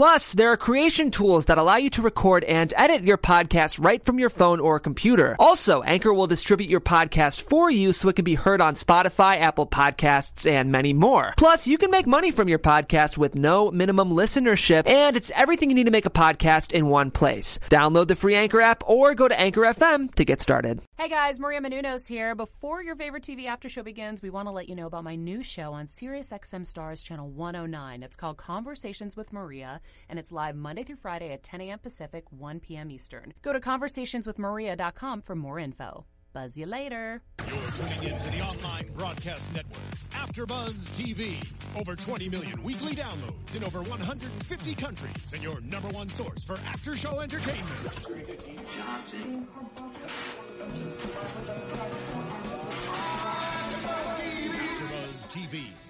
Plus, there are creation tools that allow you to record and edit your podcast right from your phone or computer. Also, Anchor will distribute your podcast for you so it can be heard on Spotify, Apple Podcasts, and many more. Plus, you can make money from your podcast with no minimum listenership, and it's everything you need to make a podcast in one place. Download the free Anchor app or go to Anchor FM to get started. Hey guys, Maria Menounos here. Before your favorite TV after show begins, we want to let you know about my new show on SiriusXM Stars Channel 109. It's called Conversations with Maria, and it's live Monday through Friday at 10 a.m. Pacific, 1 p.m. Eastern. Go to conversationswithmaria.com for more info. Buzz you later. You're tuning in to the online broadcast network, AfterBuzz TV. Over 20 million weekly downloads in over 150 countries, and your number one source for after-show entertainment. AfterBuzz TV,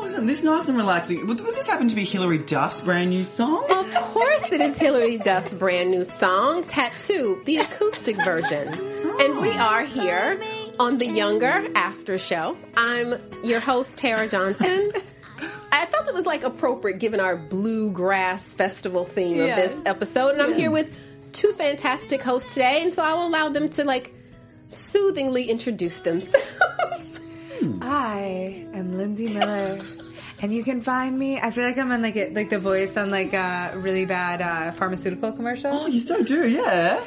Oh, isn't this nice and relaxing? Would, would this happen to be Hilary Duff's brand new song? Of course, it is Hilary Duff's brand new song, Tattoo, the acoustic version. And we are here on the Younger After Show. I'm your host, Tara Johnson. I felt it was like appropriate given our bluegrass festival theme Yes. of this episode. And I'm here with two fantastic hosts today, and so I will allow them to like soothingly introduce themselves. I am Lindsey Miller. And you can find me. I feel like I'm on like a, like the voice on like a really bad uh, pharmaceutical commercial. Oh, you so do, yeah.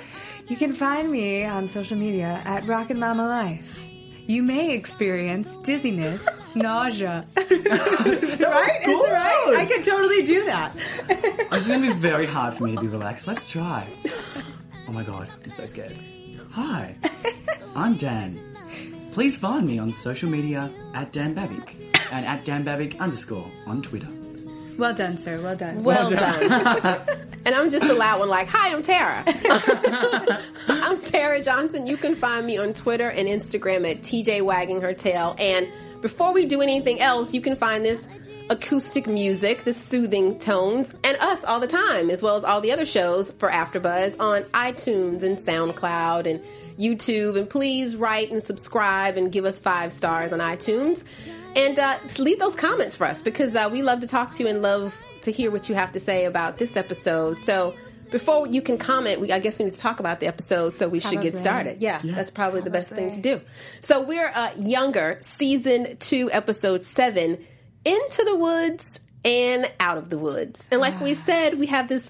You can find me on social media at Rocket Mama Life. You may experience dizziness, nausea. right? Is it right? I can totally do that. This is going to be very hard for me to be relaxed. Let's try. Oh my god, I'm so scared. Hi, I'm Dan. Please find me on social media at Dan Babic and at Dan Babic underscore on Twitter. Well done, sir. Well done. Well done. and I'm just the loud one, like, hi, I'm Tara. I'm Tara Johnson. You can find me on Twitter and Instagram at TJ Wagging Her Tail. And before we do anything else, you can find this acoustic music, the soothing tones, and us all the time, as well as all the other shows for AfterBuzz on iTunes and SoundCloud and YouTube. And please write and subscribe and give us five stars on iTunes. And uh, leave those comments for us because uh, we love to talk to you and love to hear what you have to say about this episode. So before you can comment, we I guess we need to talk about the episode, so we should get started. Yeah, that's probably the best thing to do. So we're uh, younger, season two, episode seven, into the woods and out of the woods. And like we ah. said, we have this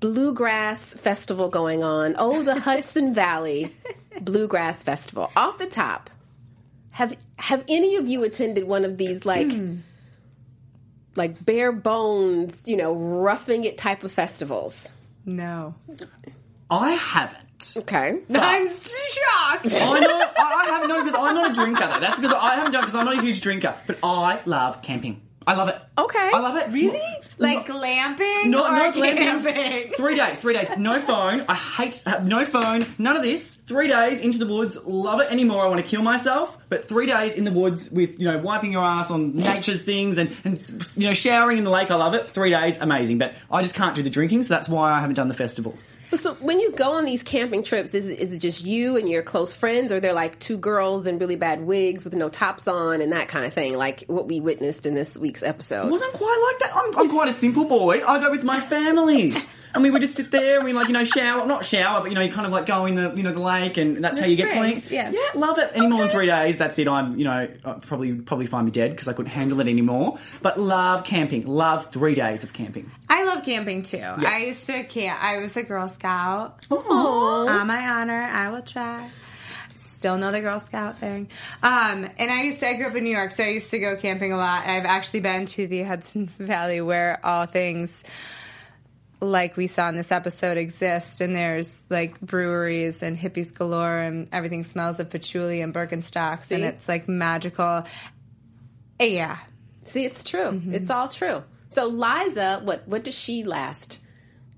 bluegrass festival going on. Oh, the Hudson Valley Bluegrass Festival. Off the top, have have any of you attended one of these like mm. like bare bones, you know, roughing it type of festivals? No. I haven't. Okay. I'm shocked. I know. I, I haven't. No, because I'm not a drinker. Though. That's because I haven't done because I'm not a huge drinker. But I love camping. I love it. Okay. I love it. Really? Like glamping? No, no glamping. Three days, three days. No phone. I hate uh, no phone. None of this. Three days into the woods. Love it anymore. I want to kill myself. But three days in the woods with you know wiping your ass on nature's things and and you know showering in the lake. I love it. Three days, amazing. But I just can't do the drinking, so that's why I haven't done the festivals. So when you go on these camping trips, is it, is it just you and your close friends, or they're like two girls in really bad wigs with no tops on and that kind of thing, like what we witnessed in this week's episode? It wasn't quite like that. I'm, I'm quite a simple boy. I go with my family. And we would just sit there and we like, you know, shower, not shower, but you know, you kind of like go in the, you know, the lake and that's how you get springs, clean. yeah. Yeah, love it. Any more than three days, that's it. I'm, you know, probably, probably find me dead because I couldn't handle it anymore. But love camping. Love three days of camping. I love camping too. I used to camp. I was a Girl Scout. Oh. On my honor, I will try. Still know the Girl Scout thing. Um, and I used to, I grew up in New York, so I used to go camping a lot. I've actually been to the Hudson Valley where all things like we saw in this episode exist and there's like breweries and hippies galore and everything smells of patchouli and Birkenstocks and it's like magical. Eh, Yeah. See, it's true. It's all true. So Liza, what what does she last?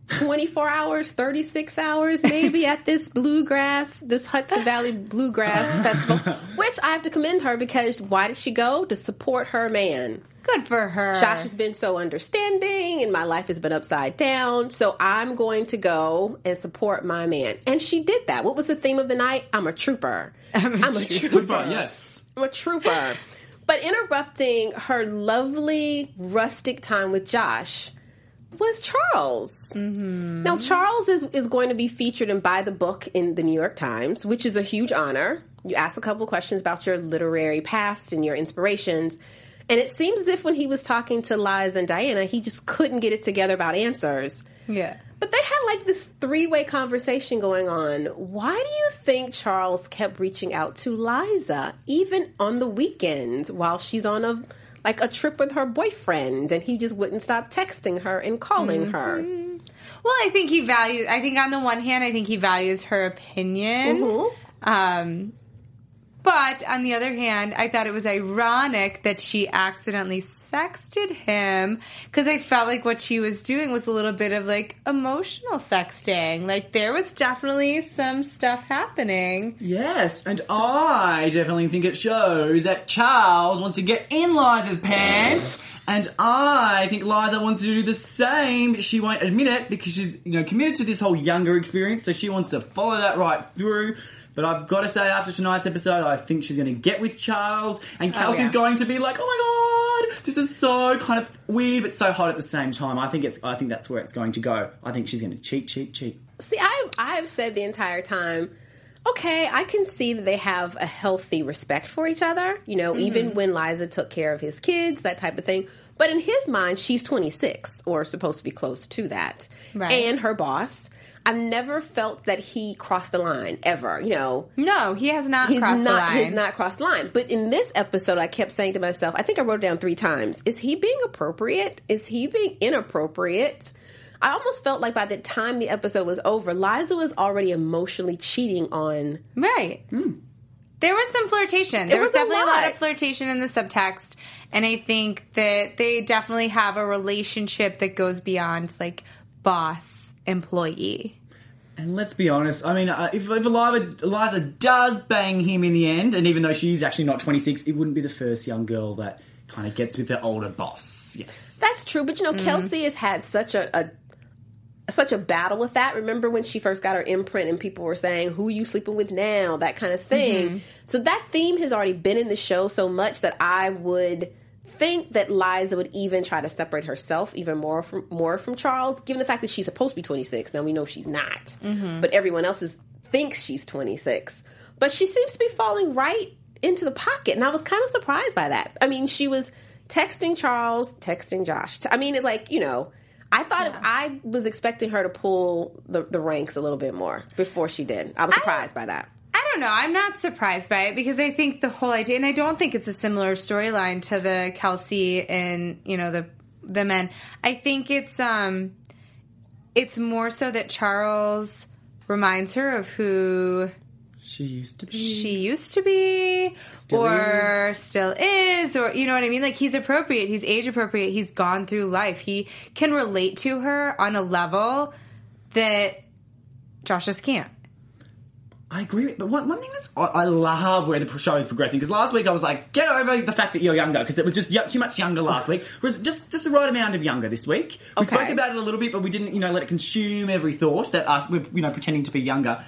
24 hours, 36 hours maybe at this bluegrass, this Hudson Valley Bluegrass Festival, which I have to commend her because why did she go? To support her man. Good for her. Josh has been so understanding and my life has been upside down. So I'm going to go and support my man. And she did that. What was the theme of the night? I'm a trooper. I'm a, trooper. Goodbye, yes. I'm a trooper. But interrupting her lovely rustic time with Josh was Charles. Mm-hmm. Now, Charles is, is going to be featured in By the Book in the New York Times, which is a huge honor. You ask a couple questions about your literary past and your inspirations. And it seems as if when he was talking to Liz and Diana, he just couldn't get it together about answers. Yeah. But they had like this three way conversation going on. Why do you think Charles kept reaching out to Liza, even on the weekends while she's on a like a trip with her boyfriend, and he just wouldn't stop texting her and calling her? Well, I think he values. I think on the one hand, I think he values her opinion. Mhm. Um, but on the other hand, I thought it was ironic that she accidentally sexted him because I felt like what she was doing was a little bit of like emotional sexting. Like there was definitely some stuff happening. Yes, and I definitely think it shows that Charles wants to get in Liza's pants, and I think Liza wants to do the same, she won't admit it because she's, you know, committed to this whole younger experience, so she wants to follow that right through. But I've got to say, after tonight's episode, I think she's going to get with Charles, and oh, Kelsey's yeah. going to be like, "Oh my god, this is so kind of weird, but so hot at the same time." I think it's, I think that's where it's going to go. I think she's going to cheat, cheat, cheat. See, I I have said the entire time, okay, I can see that they have a healthy respect for each other. You know, mm-hmm. even when Liza took care of his kids, that type of thing. But in his mind, she's 26 or supposed to be close to that, Right. and her boss. I've never felt that he crossed the line ever. You know, No, he has not he's crossed not the line. he's not crossed the line. But in this episode, I kept saying to myself, I think I wrote it down three times: Is he being appropriate? Is he being inappropriate? I almost felt like by the time the episode was over, Liza was already emotionally cheating on. Right. Hmm. There was some flirtation. There was, was definitely a lot lot. of flirtation in the subtext. And I think that they definitely have a relationship that goes beyond like boss employee. And let's be honest, I mean, uh, if, if Eliza, Eliza does bang him in the end, and even though she's actually not 26, it wouldn't be the first young girl that kind of gets with the older boss. Yes. That's true, but you know, Kelsey has had such a, a such a battle with that. Remember when she first got her imprint and people were saying, "Who you sleeping with now?" That kind of thing. Mm-hmm. So that theme has already been in the show so much that I would think that Liza would even try to separate herself even more from more from Charles, given the fact that she's supposed to be 26. Now we know she's not, mm-hmm. but everyone else is, thinks she's 26. But she seems to be falling right into the pocket, and I was kind of surprised by that. I mean, she was texting Charles, texting Josh. I mean, it like you know. I thought if I was expecting her to pull the, the ranks a little bit more before she did. I was surprised by that. I don't know. I'm not surprised by it because I think the whole idea, and I don't think it's a similar storyline to the Kelsey and you know the the men. I think it's um, it's more so that Charles reminds her of who She used to be. she used to be Still or still is or you know what I mean like he's appropriate he's age appropriate he's gone through life he can relate to her on a level that Josh just can't I agree with, but one, one thing that's I, I love where the show is progressing because last week I was like, get over the fact that you're younger because it was just y- too much younger last week. Whereas just just the right amount of younger this week. We Okay. spoke about it a little bit, but we didn't, you know, let it consume every thought that us we're you know pretending to be younger.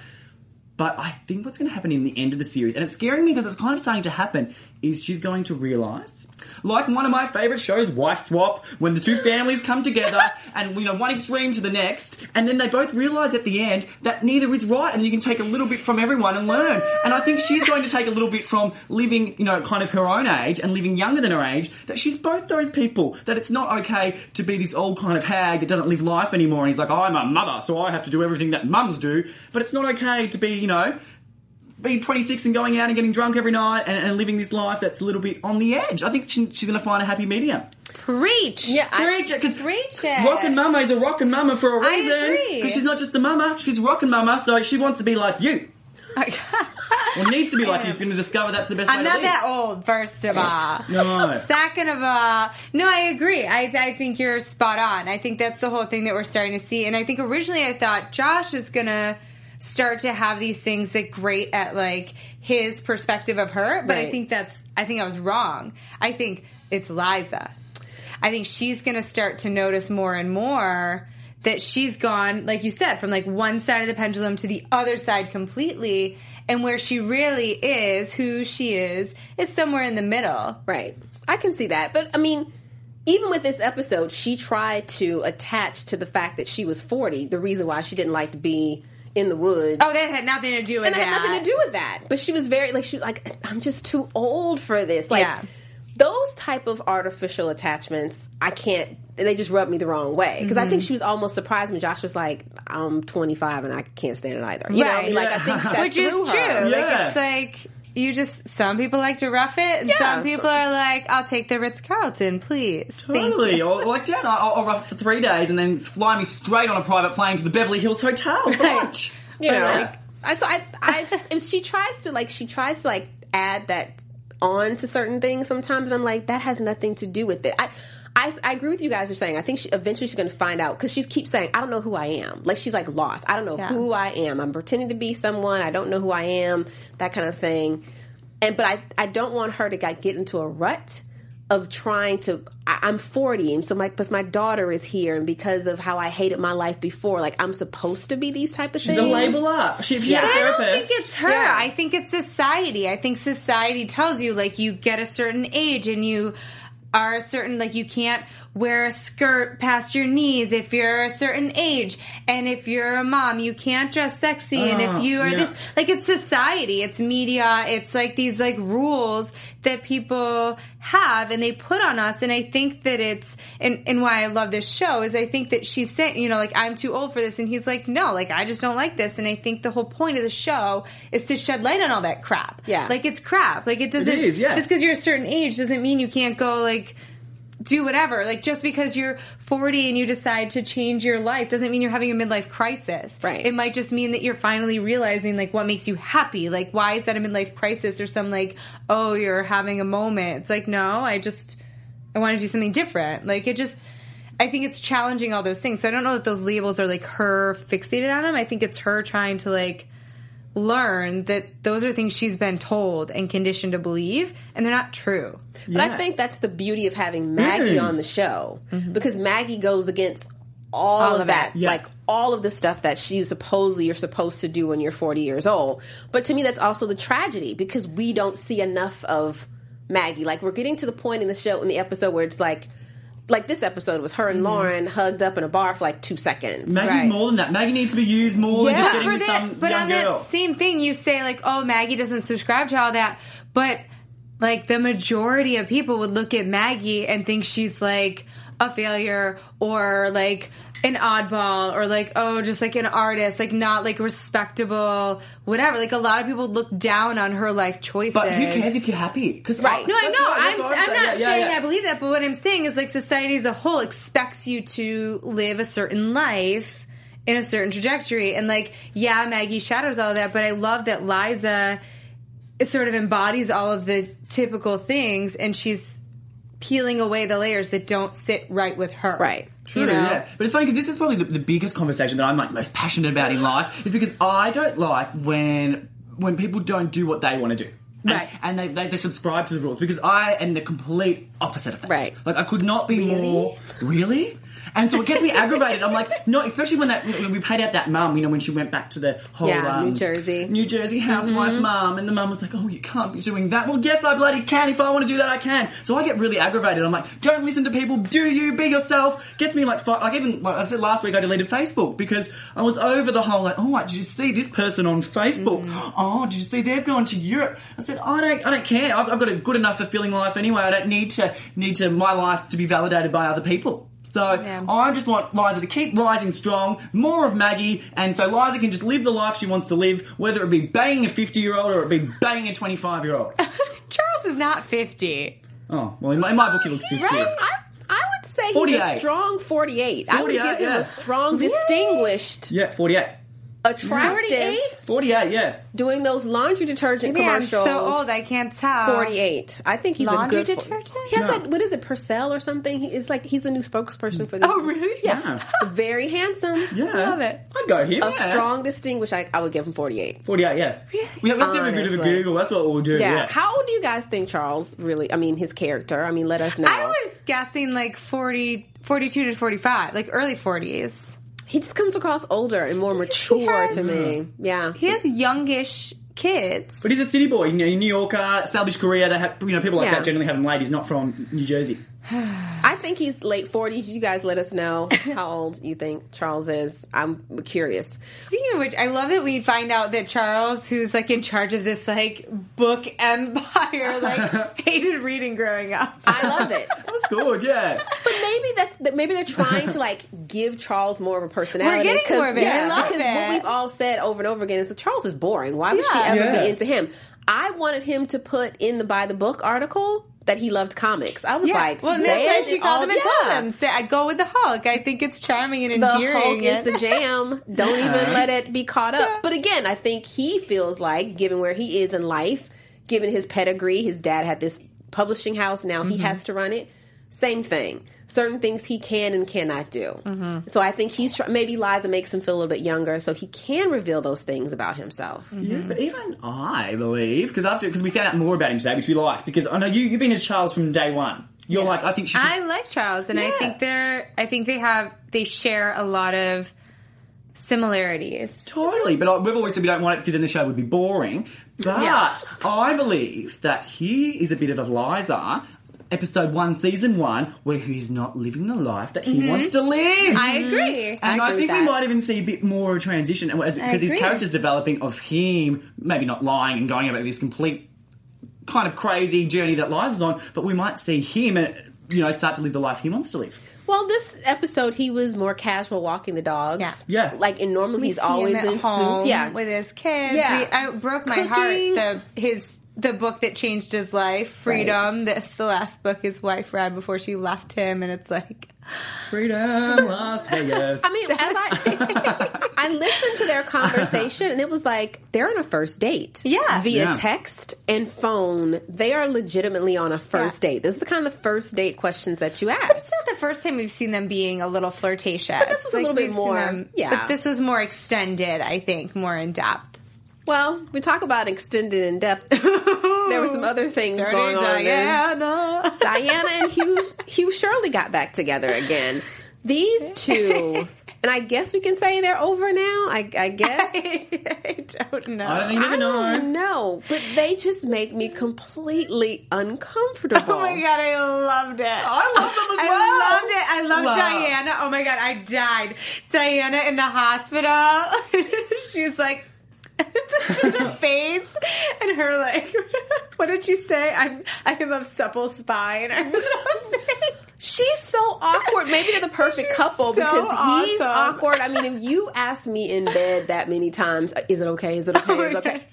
But I think what's going to happen in the end of the series, and it's scaring me because it's kind of starting to happen, is she's going to realise, like one of my favourite shows, Wife Swap, when the two families come together and, you know, one extreme to the next, and then they both realise at the end that neither is right, and you can take a little bit from everyone and learn. And I think she's going to take a little bit from living, you know, kind of her own age and living younger than her age, that she's both those people, that it's not okay to be this old kind of hag that doesn't live life anymore, and he's like, I'm a mother, so I have to do everything that mums do, but it's not okay to be, you know, being 26 and going out and getting drunk every night and, and living this life that's a little bit on the edge. I think she, she's going to find a happy medium. Preach. Yeah, I- Preach it, because Preach it. rockin' mama is a rockin' mama for a I reason. agree. Because she's not just a mama, she's rockin' mama, so she wants to be like you. Or needs to be like you. She's going to discover that's the best way I'm to not live. that old, first of all. No. Second of all, no, I agree. I, I think you're spot on. I think that's the whole thing that we're starting to see. And I think originally I thought Josh is gonna start to have these things that great at like his perspective of her, but I think that's I think I was wrong. I think it's Liza. I think she's gonna start to notice more and more that she's gone, like you said, from like one side of the pendulum to the other side completely. And where she really is, who she is, is somewhere in the middle. Right. I can see that. But I mean, even with this episode, she tried to attach to the fact that she was 40, the reason why she didn't like to be in the woods. Oh, that had nothing to do with and it that. had nothing to do with that. But she was very like she was like, I'm just too old for this. Like Yeah. those type of artificial attachments, I can't. They just rub me the wrong way because I think Mm-hmm. she was almost surprised when Josh was like, "I'm 25 and I can't stand it either." You know, what I Right. mean, like I think that Which is threw true. her. Like Yeah. it's like you just some people like to rough it, and Yeah, some people so- are like, "I'll take the Ritz Carlton, please." Totally. Or like, Dan, I'll, I'll rough it for three days and then fly me straight on a private plane to the Beverly Hills Hotel for lunch. you know Yeah. I, so I, I if she tries to like she tries to like add that on to certain things sometimes and i'm like that has nothing to do with it i I, I agree with you guys are saying. I think she, eventually she's going to find out because she keeps saying, "I don't know who I am." Like she's like lost. I don't know Yeah. who I am. I'm pretending to be someone. I don't know who I am. That kind of thing. And but I I don't want her to like, get into a rut of trying to. I, I'm 40, and so my because my daughter is here, and because of how I hated my life before, like I'm supposed to be these type of She's things. a label up. She, if she Yeah. a But I don't think it's her. Yeah. I think it's society. I think society tells you like you get a certain age and you are certain like you can't wear a skirt past your knees if you're a certain age. And if you're a mom you can't dress sexy. And Oh, if you are yeah. this like it's society. It's media. It's like these like rules that people have and they put on us. And i think that it's and, and why i love this show is i think that she's saying you know like i'm too old for this. And he's like no like i just don't like this. And i think the whole point of the show is to shed light on all that crap. Yeah. like it's crap. Like it doesn't It is, yeah. just because you're a certain age doesn't mean you can't go like do whatever. Like just because you're 40 and you decide to change your life doesn't mean you're having a midlife crisis. Right. It might just mean that you're finally realizing like what makes you happy. Like why is that a midlife crisis or some like oh you're having a moment. It's like no, I just I want to do something different. Like it just I think it's challenging all those things. So I don't know that those labels are like her fixated on them. I think it's her trying to like learn that those are things she's been told and conditioned to believe and they're not true. But I think that's the beauty of having Maggie Mm. on the show because Maggie goes against all, All of, of that, it. Yeah. like all of the stuff that she supposedly you're supposed to do when you're 40 years old. But to me, that's also the tragedy because we don't see enough of Maggie. Like we're getting to the point in the show in the episode where it's like. Like this episode was her and mm-hmm. Lauren hugged up in a bar for like two seconds. Maggie's Right. more than that. Maggie needs to be used more than Yeah. just But getting that- some but young on girl. that same thing, you say like, "Oh, Maggie doesn't subscribe to all that," but like the majority of people would look at Maggie and think she's like a failure or like an oddball or like oh just like an artist like not like respectable whatever like a lot of people look down on her life choices But who cares if you're happy? Because Right. no, I know. I'm, I'm not saying yeah. I believe that, but what I'm saying is like society as a whole expects you to live a certain life in a certain trajectory. And like, yeah, Maggie shadows all that, but I love that Liza sort of embodies all of the typical things and she's peeling away the layers that don't sit right with her. Right. True, You know? yeah. But it's funny because this is probably the, the biggest conversation that I'm like most passionate about in life is because I don't like when when people don't do what they want to do. And, Right. and they, they, they subscribe to the rules because I am the complete opposite of that. Right. Like I could not be more really. And so it gets me aggravated. I'm like, no, especially when that when we paid out that mum, you know, when she went back to the whole Yeah, New um, Jersey. New Jersey housewife Mm-hmm. mum, and the mum was like, "Oh, you can't be doing that." Well, yes, I bloody can. If I want to do that, I can. So I get really aggravated. I'm like, "Don't listen to people. Do you be yourself?" Gets me like, like even like I said last week, I deleted Facebook because I was over the whole like, "Oh, what, did you see this person on Facebook? Mm-hmm. Oh, did you see they've gone to Europe?" I said, "I don't, I don't care. I've, I've got a good enough fulfilling life anyway. I don't need to need to my life to be validated by other people." So I just want Liza to keep rising strong, more of Maggie, and so Liza can just live the life she wants to live, whether it be banging a 50 year old or it be banging a 25 year old. Charles is not 50. Oh, well, in my, in my book, he looks 50. I, I say he's a strong 48. I would give him yeah. a strong, distinguished, Yeah, 48. Attractive, 48? 48, yeah. doing those laundry detergent Maybe I'm commercials. so old, I can't tell. 48. I think he's Laundry a good detergent? He has No. that. What is it? Persil or something? He is like he's the new spokesperson for this. Oh, really? Yeah. Very handsome. Yeah. Love it. I'd go here. A yeah. strong, distinguished. I, I would give him 48. 48, yeah. We have, we have to have a bit of a Google. That's what we'll do. Yeah. yes. How old do you guys think Charles really? I mean, his character. I mean, let us know. I was guessing like 40, 42 to 45, like early 40s. He just comes across older and more mature has- to me. Yeah. He has youngish kids. But he's a city boy, you know, New Yorker, uh, established career. They have, you know, people like Yeah. that generally have him late. He's not from New Jersey. I think he's late 40s. You guys let us know how old you think Charles is. I'm curious. Speaking of which, I love that we find out that Charles, who's like in charge of this like book empire, like hated reading growing up. I love it. That's good, yeah. But maybe that's that maybe they're trying to like give Charles more of a personality. We're getting 'cause- more of it. I Yeah, love because it. what we've all said over and over again is that Charles is boring. Why would she ever Yeah. be into him? I wanted him to put in the by the book article that he loved comics. I was Yeah. like, well, and say that's why she called all- him and yeah. told him. Say, I go with the Hulk. I think it's charming and endearing. The endearing. Hulk is the jam. Don't Yeah. even let it be caught up. But again, I think he feels like, given where he is in life, given his pedigree, his dad had this publishing house. Now he mm-hmm. has to run it. Same thing. Certain things he can and cannot do. Mm-hmm. So I think he's try- maybe Liza makes him feel a little bit younger, so he can reveal those things about himself. Yeah, but even I believe because after because we found out more about him today, which we like. Because I know you you've been a Charles from day one. You're like I think she should. I like Charles, and I think they're. I think they have. They share a lot of similarities. Totally, but I- we've always said we don't want it because then the show would be boring. But Yeah. I believe that he is a bit of a Liza. Episode one, season one, where he's not living the life that he wants to live. Mm-hmm. I agree. and I I, agree with think we might even see a bit more of a transition because his character's developing of him maybe not lying and going about this complete kind of crazy journey that Liza's on, but we might see him, uh, you know, start to live the life he wants to live. Well, this episode he was more casual walking the dogs. Yeah. Yeah. Like in normally We he's see always him at in home suits. Yeah. with his kids. Yeah. We, I broke my Cooking. heart. The his the book that changed his life, Freedom. That's the last book his wife read before she left him, and it's like Freedom, Las Vegas. I mean, as I I listened to their conversation, and it was like they're on a first date. Yeah. via Yeah. text and phone, they are legitimately on a first Yeah. date. Those are the kind of first date questions that you ask. But It's not the first time we've seen them being a little flirtatious. But this was a little bit we've seen more- yeah. But this was more extended, I think, more in depth. Well, we talk about extended in depth. there were some other things going on. Diana. Diana and Hugh Hugh Shirley got back together again. These two, and I guess we can say they're over now. I, I guess. I don't know. I don't think you I know. don't know, but they just make me completely uncomfortable. Oh my god, I loved it. I love them as well. I loved it. I loved Wow. Diana. Oh my god, I died. Diana in the hospital. She's like, just her face and her like. What did she say? I'm. I love supple spine or mm-hmm. something. She's so awkward. Maybe they're the perfect She's couple so because he's awesome. awkward. I mean, if you ask me in bed that many times, is it okay? Is it okay? Is it oh, okay?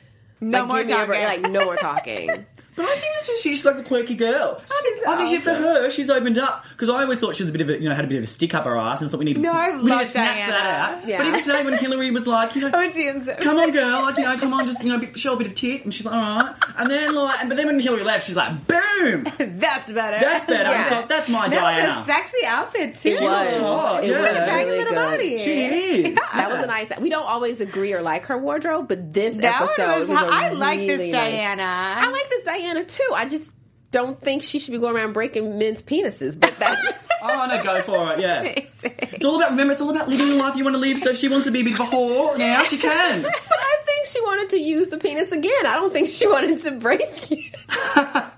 No like, more give me break. talking. Like, no more talking. But I think that's just, she's like a quirky girl. Oh, is I think she, for her, she's opened up because I always thought she was a bit of a, you know, had a bit of a stick up her ass, and thought we need to, No, I we need love to snatch Diana. that out. Yeah. But even today, when Hilary was like, you know, Oh, James. come on, girl, like you know, come on, just you know, be- show a bit of tit, and she's like, all right. And then like, and- but then when Hilary left, she's like, boom, That's better. that's better. Yeah. I thought that's my That Diana. was a sexy outfit too. It was. hot, It yeah. was Baggy really little good. body. she is. That was a nice. We don't always agree or like her wardrobe, but this That episode was. was. how- a I like really this nice- Diana. I like this Diana too. I just don't think she should be going around breaking men's penises. But that's Oh no, go for it. Yeah. It's all about remember. It's all about living the life you want to live. So if she wants to be a bit of a whore now, she can. But I think she wanted to use the penis again. I don't think she wanted to break it.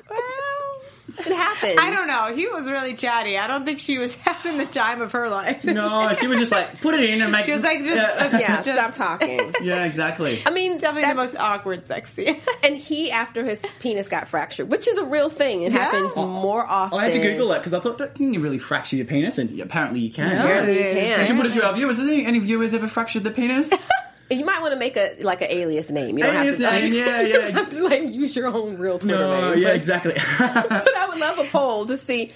Well, It happened. I don't know. He was really chatty. I don't think she was having the time of her life. No, she was just like put it in and make. She was like, just- yeah, Yeah, Just- stop talking. yeah exactly. I mean, Definitely that- the most awkward sex scene. And he, after his penis got fractured, which is a real thing, it Yeah. happens oh, more often. I had to Google it because I thought, can you really fracture your penis? And apparently you can. Apparently you Yeah. I should put it to our viewers. Has any, any viewers ever fractured the penis? And you might want to make a like an alias name. You don't Alias have to name, yeah, you don't yeah. have to like use your own real Twitter no, name. yeah, but- exactly. but I would love a poll to see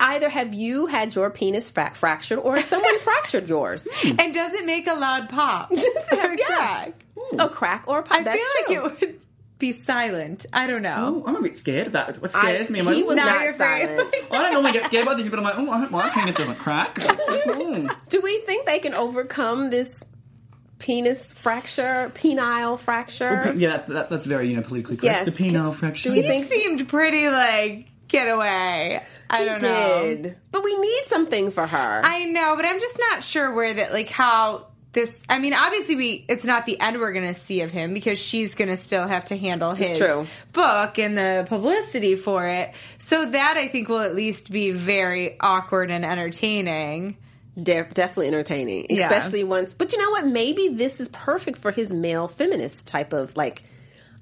either have you had your penis fra- fractured or has someone fractured yours? Hmm. And does it make a loud pop? or Yeah. crack? A crack or a pop. I That's feel true. like it would be silent. I don't know. Oh, I'm a bit scared of that. What I- scares me? I'm like, he was "Ooh." Not you're silent. I don't normally get scared by things, but I'm like, oh, I hope my penis doesn't crack. Ooh. Hmm. Do we think they can overcome this penis fracture, penile fracture? yeah, that, that, that's very you know politically correct. Yes. The penile fracture. Do we He think seemed pretty like get away. I he don't know. did? But we need something for her. I know, but I'm just not sure where that like how this I mean, obviously we it's not the end we're gonna see of him because she's gonna still have to handle his true. book and the publicity for it. So that I think will at least be very awkward and entertaining. De- definitely entertaining, Yeah. especially once. But you know what? Maybe this is perfect for his male feminist type of like.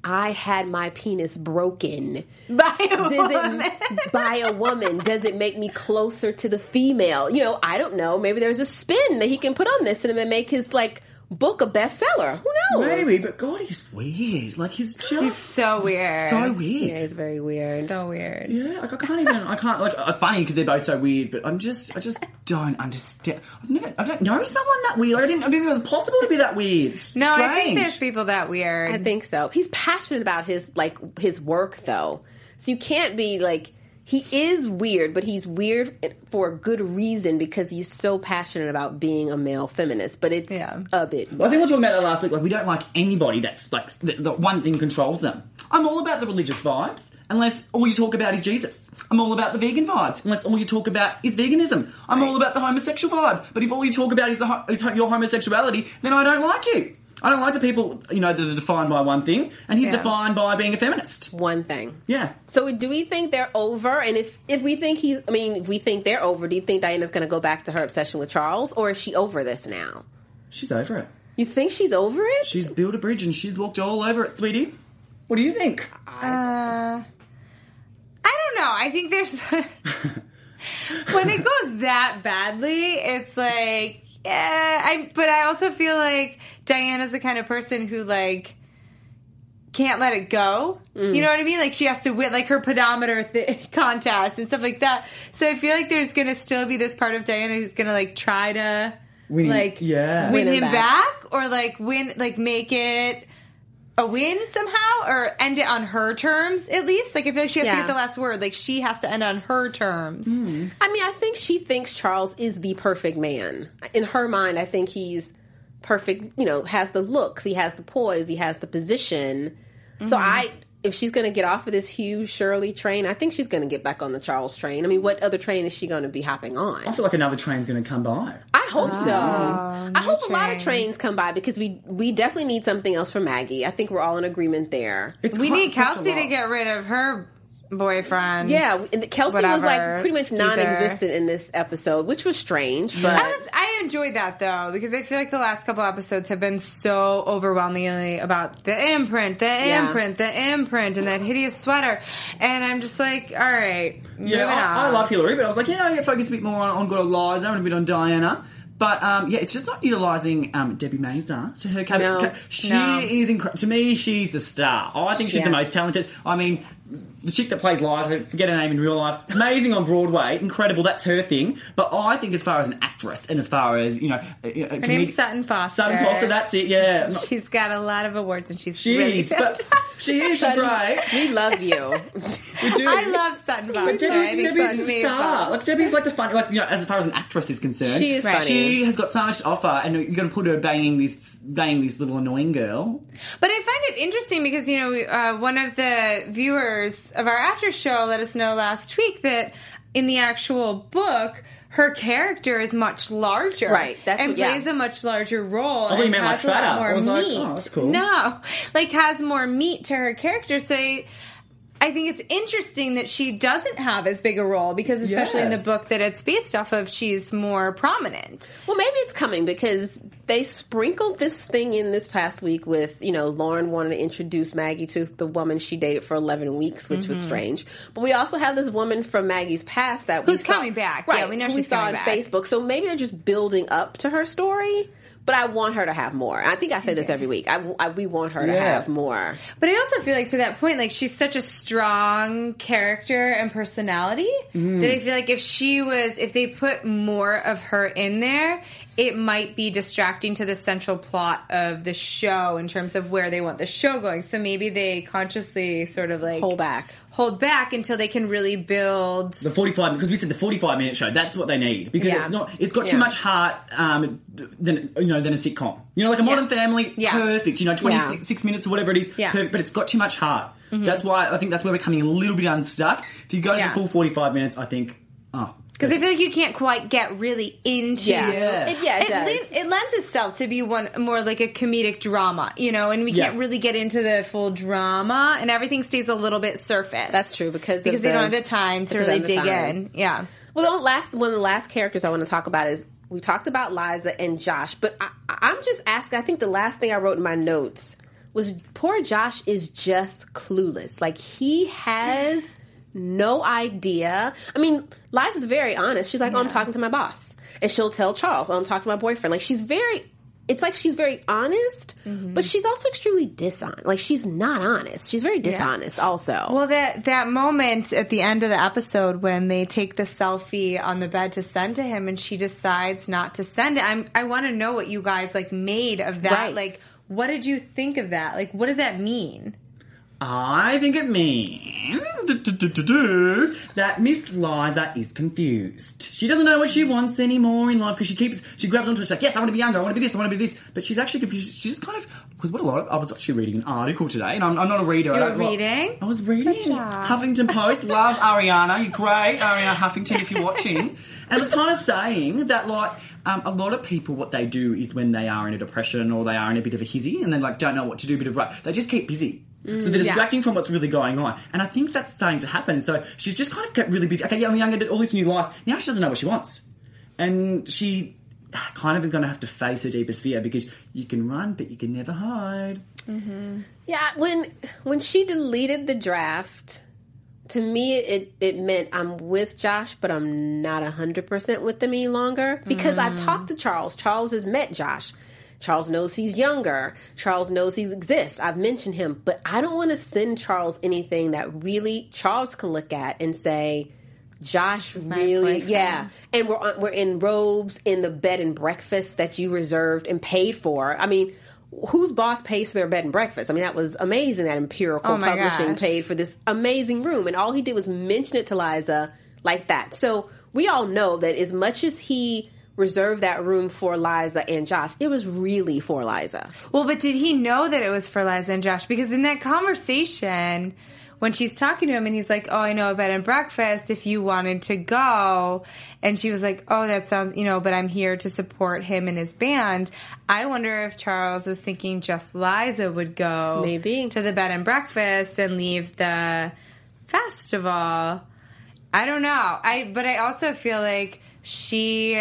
I had my penis broken By a does woman. it by a woman does it make me closer to the female you know i don't know maybe there's a spin that he can put on this and it make his like book a bestseller who knows Maybe, but God, he's weird. Like he's just He's so weird. so weird. yeah it's very weird so weird. Yeah, like I can't even. I can't. Like, uh, funny because they're both so weird, but I'm just. I just don't understand. I've never. I don't know someone that weird. I didn't. I didn't think it was possible to be that weird. It's No, I think there's people that weird. i think so he's passionate about his like his work though so you can't be like he is weird but he's weird for a good reason because he's so passionate about being a male feminist but it's Yeah. a bit Well, I think we were talking about that last week. Like, we don't like anybody that's like the, the one thing controls them. I'm all about the religious vibes, unless all you talk about is Jesus. I'm all about the vegan vibes, unless all you talk about is veganism. I'm all about the homosexual vibe, but if all you talk about is, the, is your homosexuality, then I don't like you. I don't like the people, you know, that are defined by one thing, and he's Yeah. defined by being a feminist. one thing Yeah. So do we think they're over? And if if we think he's, I mean, if we think they're over, do you think Diana's going to go back to her obsession with Charles, or is she over this now? She's over it. You think she's over it? She's built a bridge and she's walked all over it, sweetie. What do you think? Uh, I don't know. I think there's when it goes that badly, it's like yeah. I but I also feel like Diana's the kind of person who like can't let it go. You mm. know what I mean? Like she has to win, like her pedometer th- contest and stuff like that. So I feel like there's gonna still be this part of Diana who's gonna like try to Winning- like yeah. win Win him him back. back. or like win like make it a win somehow or end it on her terms at least. Like I feel like she has to get the last word. Like she has to end on her terms. Hmm. I mean, I think she thinks Charles is the perfect man. In her mind, I think he's perfect. You know, has the looks, he has the poise, he has the position. So mm-hmm. I. If she's going to get off of this Hugh Shirley train, I think she's going to get back on the Charles train. I mean, what other train is she going to be hopping on? I feel like another train's going to come by. I hope so. Ah, I hope a lot of trains come by because we we definitely need something else for Maggie. I think we're all in agreement there. It's We quite need Kelsey to get rid of her boyfriend. Yeah, and Kelsey was like pretty much Teaser. non-existent in this episode, which was strange. But I was I enjoyed that though because I feel like the last couple episodes have been so overwhelmingly about the imprint, the Yeah. imprint, the imprint, and that hideous sweater, and I'm just like, all right, Yeah, I, I love Hilary, but I was like, you know, yeah, focus a bit more on, on good old Liza and a bit on Diana. But um, yeah, it's just not utilising um, Debi Mazar to her cap- No. ca- She No. is incredible. To me, she's the star. Oh, I think she's the most talented. I mean, the chick that plays Liza, I forget her name in real life, amazing on Broadway, incredible. That's her thing. But I think as far as an actress and as far as you know, her Her name's Sutton Foster. Sutton Foster. That's it. Yeah, She's got a lot of awards and she's she really is, but fantastic. she is. She's great. we love you. We do. I love Sutton Foster. But I think Debi's, Sutton Debi's a is star. Like Debi's like the fun. Like you know, as far as an actress is concerned, She is Right. funny. She has got so much to offer, and you're going to put her banging this, banging this little annoying girl. But I find it interesting because you know uh, one of the viewers of our after show let us know last week that in the actual book. Her character is much larger, Right, that's and what- yeah. plays a much larger role. thought you and meant, like, has a lot more oh, I was like, meat. oh, that's cool. No, like has more meat to her character. So I, I think it's interesting that she doesn't have as big a role because, especially in the book that it's based off of, she's more prominent. Well, maybe it's coming because they sprinkled this thing in this past week with, you know, Lauren wanted to introduce Maggie to the woman she dated for 11 weeks, which Mm-hmm. was strange. But we also have this woman from Maggie's past that Who's we saw- coming back. Yeah, Right, we know who she's saw coming on back. Facebook. So maybe they're just building up to her story. But I want her to have more. I think I say this every week. I, I- we want her to have more. But I also feel like to that point, like she's such a strong character and personality Mm-hmm. that I feel like if she was, if they put more of her in there, it might be distracting to the central plot of the show in terms of where they want the show going. So maybe they consciously sort of like Hold back. hold back until they can really build. the 45 because we said the 45 minute show that's what they need because Yeah. it's not it's got too much heart um than you know than a sitcom you know like a modern family Yeah. perfect you know 26 Yeah. minutes or whatever it is Yeah. perfect, but it's got too much heart that's why i think that's where we're coming a little bit unstuck if you go to Yeah. the full 45 minutes i think oh Because I feel like you can't quite get really into. Yeah. Yeah. It, yeah, it, does. lends, it lends itself to be one more like a comedic drama, you know, and we Yeah. can't really get into the full drama, and everything stays a little bit surface. That's true, because because they the- don't have the time to really dig time. in. Yeah, Well, the last one of the last characters I want to talk about is we talked about Liza and Josh, but I, I'm just asking. I think the last thing I wrote in my notes was poor Josh is just clueless. Like he has no idea. I mean, Liza's very honest. She's like, "Oh, I'm talking to my boss," and she'll tell Charles, "Oh, I'm talking to my boyfriend." Like she's very. It's like she's very honest, mm-hmm. but she's also extremely dishonest. Like she's not honest. She's very dishonest. Also, Well, that that moment at the end of the episode when they take the selfie on the bed to send to him, and she decides not to send it. I'm, I want to know what you guys like made of that. Right. Like, what did you think of that? Like, what does that mean? I think it means that Miss Liza is confused. She doesn't know what she wants anymore in life because she keeps she grabs onto it. She's like, "Yes, I want to be younger. I want to be this. I want to be this." But she's actually confused. She's just kind of because what a lot of I was actually reading an article today, and I'm, I'm not a reader. I You don't- were reading? I was reading. Huffington Post. Love Arianna. You're great, Arianna Huffington. If you're watching, and it was kind of saying that like. Um, a lot of people, what they do is when they are in a depression or they are in a bit of a hizzy and they like don't know what to do, bit of right, they just keep busy. So they're mm, distracting from what's really going on, and I think that's starting to happen. So she's just kind of kept really busy. Okay, yeah, I'm younger, did all this new life. Now she doesn't know what she wants, and she kind of is going to have to face her deepest fear because you can run, but you can never hide. Mm-hmm. Yeah, when when she deleted the draft, to me it it meant I'm with Josh, but I'm not hundred percent with them any longer because I've mm. talked to Charles. Charles has met Josh. Charles knows he's younger. Charles knows he exists. I've mentioned him, but I don't want to send Charles anything that really Charles can look at and say, Josh really, yeah. And we're on, we're in robes in the bed and breakfast that you reserved and paid for. I mean, whose boss pays for their bed and breakfast? I mean, that was amazing that Empirical Oh Publishing gosh. paid for this amazing room, and all he did was mention it to Liza like that. So we all know that as much as he reserved that room for Liza and Josh, it was really for Liza. Well, but did he know that it was for Liza and Josh? Because in that conversation, when she's talking to him and he's like, Oh, I know a bed and breakfast if you wanted to go. And she was like, Oh, that sounds, you know, but I'm here to support him and his band. I wonder if Charles was thinking just Liza would go Maybe. to the bed and breakfast and leave the festival. I don't know. I, but I also feel like she,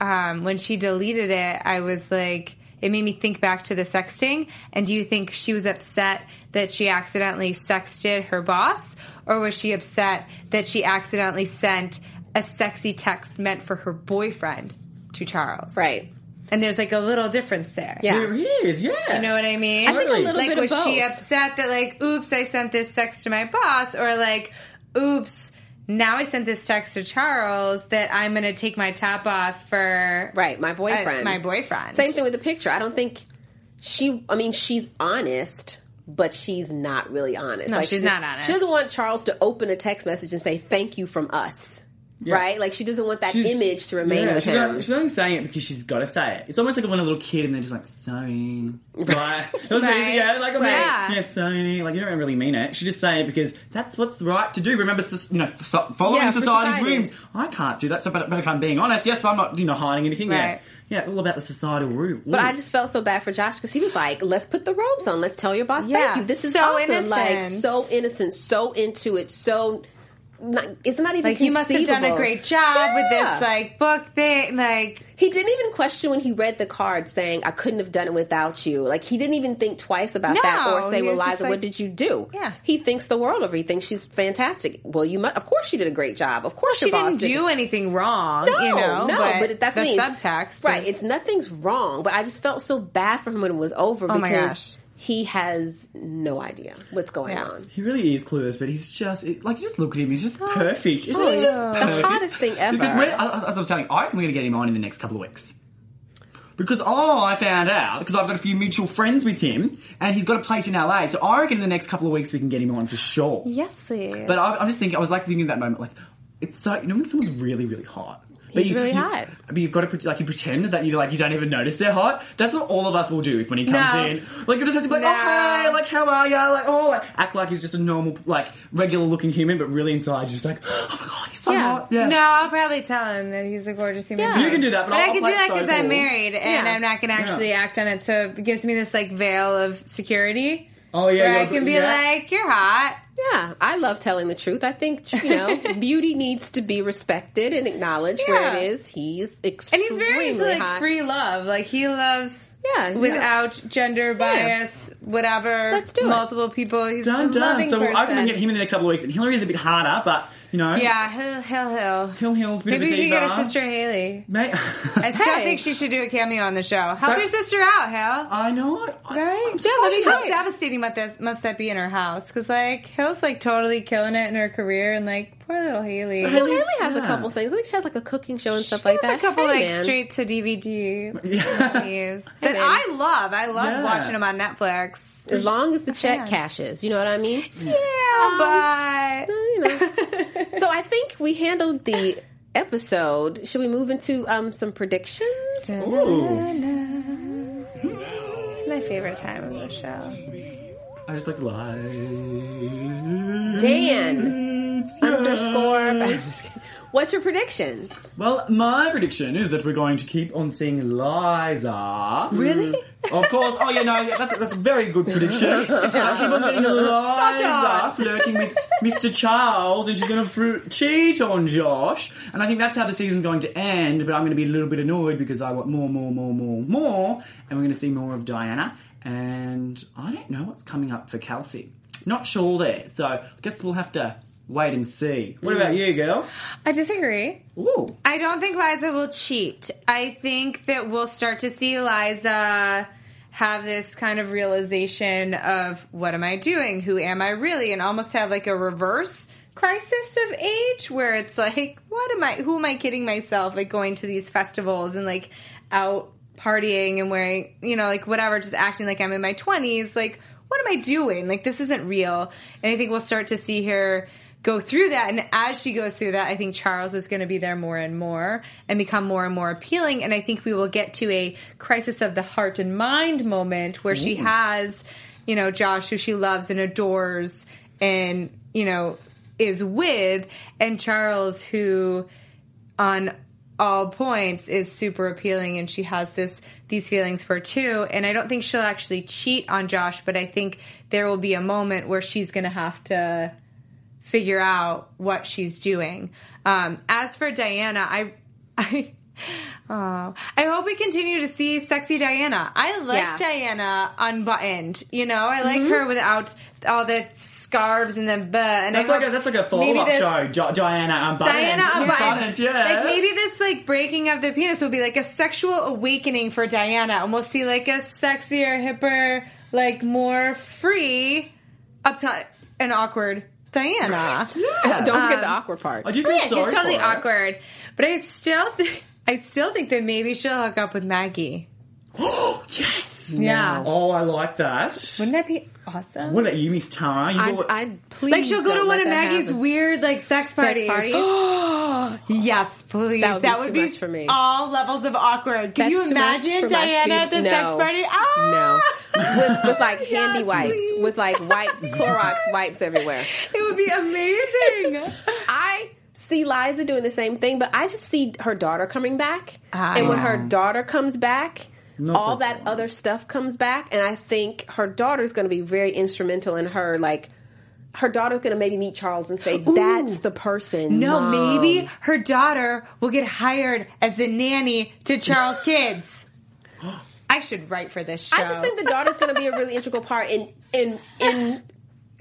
um, when she deleted it, I was like, it made me think back to the sexting. And do you think she was upset that she accidentally sexted her boss? Or was she upset that she accidentally sent a sexy text meant for her boyfriend to Charles? Right. And there's like a little difference there. Yeah. There he is, yeah. You know what I mean? I think a little like, bit of was she both. upset that like, oops, I sent this text to my boss, or like, oops, now I sent this text to Charles that I'm going to take my top off for Right, my boyfriend. my boyfriend. Same thing with the picture. I don't think she. I mean, she's honest, but she's not really honest. No, she's she- not honest. She doesn't want Charles to open a text message and say "Thank you" from us. Right? Like she doesn't want that She's- image to remain yeah, with she's him. Only, she's only saying it because she's got to say it. It's almost like when a little kid and they're just like, sorry. Right? That was Right. yeah, like, I'm like, Yeah. yeah, sorry. Like, you don't really mean it. She just say it because that's what's right to do. Remember, you know, following Yeah, society's rules. I can't do that. So, but, but if I'm being honest, yes, I'm not, you know, hiding anything. Right. Yeah. Yeah, all about the societal rules. But I just felt so bad for Josh because he was like, "Let's put the robes on. Let's tell your boss Yeah. thank you. This is So awesome. innocent. Like so innocent, so into it, so not, it's not even Like he must have done a great job with this like book thing. Like He didn't even question when he read the card saying, I couldn't have done it without you. Like, he didn't even think twice about that or say, well, Liza, what did you do? Yeah. He thinks the world of her. He thinks she's fantastic. Well, you must, of course she did a great job. Of course she didn't did do anything wrong. No, you know, no, but, that's the me. subtext. Right. is- It's nothing's wrong, but I just felt so bad for him when it was over Oh my because gosh. He has no idea what's going Yeah. on. He really is clueless, but he's just it, like just look at him. He's just oh, perfect, isn't Oh, he? Just yeah. The hardest thing ever. Because we're, as as I was telling, you, I reckon we're going to get him on in the next couple of weeks. Because oh, I found out because I've got a few mutual friends with him, and he's got a place in LA. So I reckon in the next couple of weeks we can get him on for sure. yes, please. But I, I'm just thinking, I was like thinking at that moment, like it's so you know when someone's really really hot. But He's you, really you- hot. But you've got to like you pretend that you like you don't even notice they're hot. That's what all of us will do if when he comes No. in. Like you just have to be like, oh, No. oh hey, like how are ya? Like oh, like act like he's just a normal like regular looking human, but really inside you're just like, oh my god, he's so Yeah. hot. Yeah. no, I'll probably tell him that he's a gorgeous human Yeah. You can do that, but, But I can do that so because I'm cool. married and Yeah. I'm not going to actually act on it. So it gives me this like veil of security. Oh yeah, where I can be like, "You're hot." Yeah, I love telling the truth. I think you know, beauty needs to be respected and acknowledged where it is. He's And he's very into like hot. free love. Like he loves Yeah, he's- without gender bias, whatever. Let's do it. multiple people. He's done a done. loving So person. I can get him in the next couple of weeks, and Hilary's a bit harder, but you know, Yeah, Hill Hill Hill. Hill Hill's a bit Maybe of we a could diva. get her sister Haylie. Mate, I still Hey. think she should do a cameo on the show. Help So- your sister out, Hal. I know. I- Right? Yeah, that'd oh, be How great. devastating must that, must that be in her house? Because, like, Hill's, like, totally killing it in her career, and, like, poor little Haylie. Well, Haylie has a couple things. I think she has like a cooking show and stuff She like that. a couple, Hey, like, man. straight to DVD Yeah. movies that man. I love. I love Yeah. watching them on Netflix. As long as the check cashes, you know what I mean? Yeah, but. you know. so I think we handled the episode. Should we move into um, some predictions? Ooh. It's my favorite time of the show. I just like lies. Dan underscore. I'm just kidding. What's your prediction? Well, my prediction is that we're going to keep on seeing Liza. Really? Of course. Oh yeah, no, that's a, that's a very good prediction. I keep on getting Liza flirting with Mr. Charles, and she's going to fru- cheat on Josh. And I think that's how the season's going to end. But I'm going to be a little bit annoyed because I want more, more, more, more, more, and we're going to see more of Diana. And I don't know what's coming up for Kelsey. Not sure there. So I guess we'll have to wait and see. What about mm. you, girl? I disagree. Ooh. I don't think Liza will cheat. I think that we'll start to see Liza have this kind of realization of what am I doing? Who am I really? And almost have like a reverse crisis of age where it's like, what am I, who am I kidding myself? Like going to these festivals and like out partying and wearing, you know, like whatever, just acting like I'm in my 20s. Like, what am I doing? Like, this isn't real. And I think we'll start to see her go through that. And as she goes through that, I think Charles is going to be there more and more and become more and more appealing. And I think we will get to a crisis of the heart and mind moment where she has, you know, Josh, who she loves and adores and, you know, is with, and Charles, who on all points is super appealing and she has this these feelings for too and i don't think she'll actually cheat on josh but i think there will be a moment where she's gonna have to figure out what she's doing um, as for diana i i Oh, I hope we continue to see sexy Diana. I like Yeah. Diana unbuttoned. You know, I like her without all the scarves and the buh. And That's I like a that's like a maybe follow up this- show. Di- Diana unbuttoned. Diana unbuttoned. Yeah. Like maybe this like breaking of the penis will be like a sexual awakening for Diana, and we'll see like a sexier, hipper, like more free, uptight and awkward Diana. Yeah. Don't forget the um, awkward part. I do feel oh, yeah, sorry she's totally for her. awkward, but I still think I still think that maybe she'll hook up with Maggie. Oh Yes. Yeah, Oh, I like that. wouldn't that be awesome? What about you, Miss Tara? You I'd, I please like she'll go to one of Maggie's happen. weird like sex parties. parties? yes, please. That would be too much for me. all levels of awkward. Can That's you imagine Diana at the feet. sex party? Ah! No, with, with like handy Yes, wipes, please. with like wipes, Clorox wipes everywhere. It would be amazing. I see Liza doing the same thing, but I just see her daughter coming back, I and when her daughter comes back. Not all the that other stuff comes back, and I think her daughter's going to be very instrumental in her like her daughter's going to maybe meet Charles and say, "That's the person." No, Mom." maybe her daughter will get hired as the nanny to Charles' kids. I should write for this show. I just think the daughter's going to be a really integral part in in in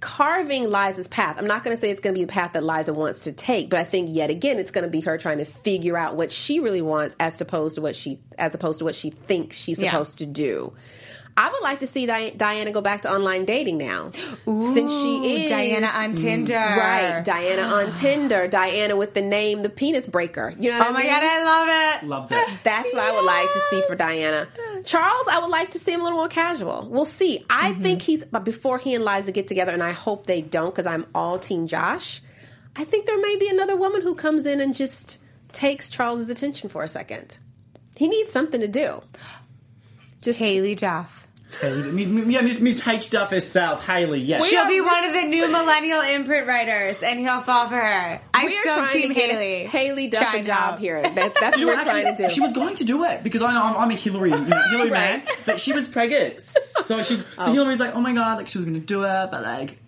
carving Liza's path. I'm not going to say it's going to be the path that Liza wants to take, but I think yet again it's going to be her trying to figure out what she really wants as opposed to what she as opposed to what she thinks she's Yeah. supposed to do. I would like to see Di- Diana go back to online dating now, since she is Diana on mm, Tinder. Right, Diana on Tinder, Diana with the name the penis breaker. You know what Oh I my mean? god, I love it. Loves it. That's what I would like to see for Diana. Charles, I would like to see him a little more casual. We'll see. I mm-hmm. think he's, but before he and Liza get together, and I hope they don't because I'm all Team Josh, I think there may be another woman who comes in and just takes Charles's attention for a second. He needs something to do. Just Haylie Duff. Haylie, m- m- yeah, Miss Miss H Duff herself, Haylie. Yeah, She'll be one of the new millennial imprint writers, and he'll fall for her. I We are still trying team to get Haylie. Haylie Duff a job out. here. That's, that's You what we're trying to do. She was going to do it because I know I'm, I'm a Hilary, you know, Hilary man, but she was pregnant. So she, so oh. Hilary's like, oh my god, like she was going to do it, but like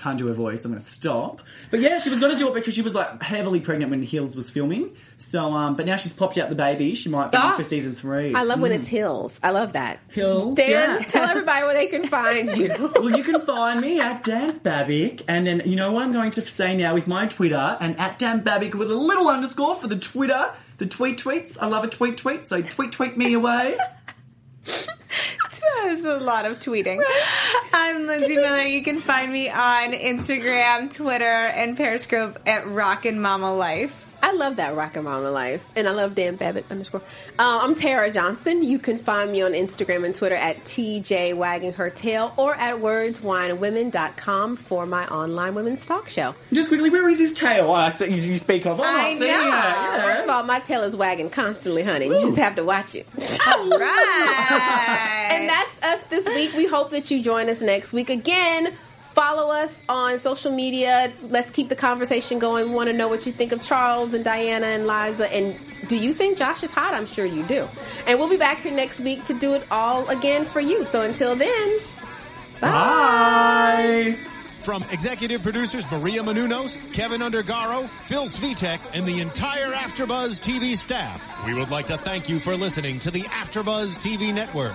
can't do her voice. I'm going to stop. But yeah, she was going to do it because she was like heavily pregnant when Hills was filming. So, um, but now she's popped out the baby. She might be in for season three. I love when it's Hills. I love that. Hills, Dan, yeah. tell everybody where they can find you. well, you can find me at Dan Babic, and then you know what I'm going to say now with my Twitter, and at Dan Babic with a little underscore for the Twitter, the tweet tweets. I love a tweet tweet, so tweet tweet me away. There's a lot of tweeting. I'm Lindsey Miller. You can find me on Instagram, Twitter, and Periscope at Rockin' Mama Life. I love that Rockin' Mama life, and I love Dan Babic underscore. Uh, I'm Tara Johnson. You can find me on Instagram and Twitter at TJ Wagging Her Tail or at wordswinewomen.com for my online women's talk show. Just quickly, where is his tail? I see you speak of. I'm I know. it. Yeah. First of all, my tail is wagging constantly, honey. You just have to watch it. all right. And that's us this week. We hope that you join us next week. Again, follow us on social media. Let's keep the conversation going. We want to know what you think of Charles and Diana and Liza. And do you think Josh is hot? I'm sure you do. And we'll be back here next week to do it all again for you. So until then, Bye. From executive producers Maria Menounos, Kevin Undergaro, Phil Svitek, and the entire AfterBuzz TV staff, we would like to thank you for listening to the AfterBuzz TV network.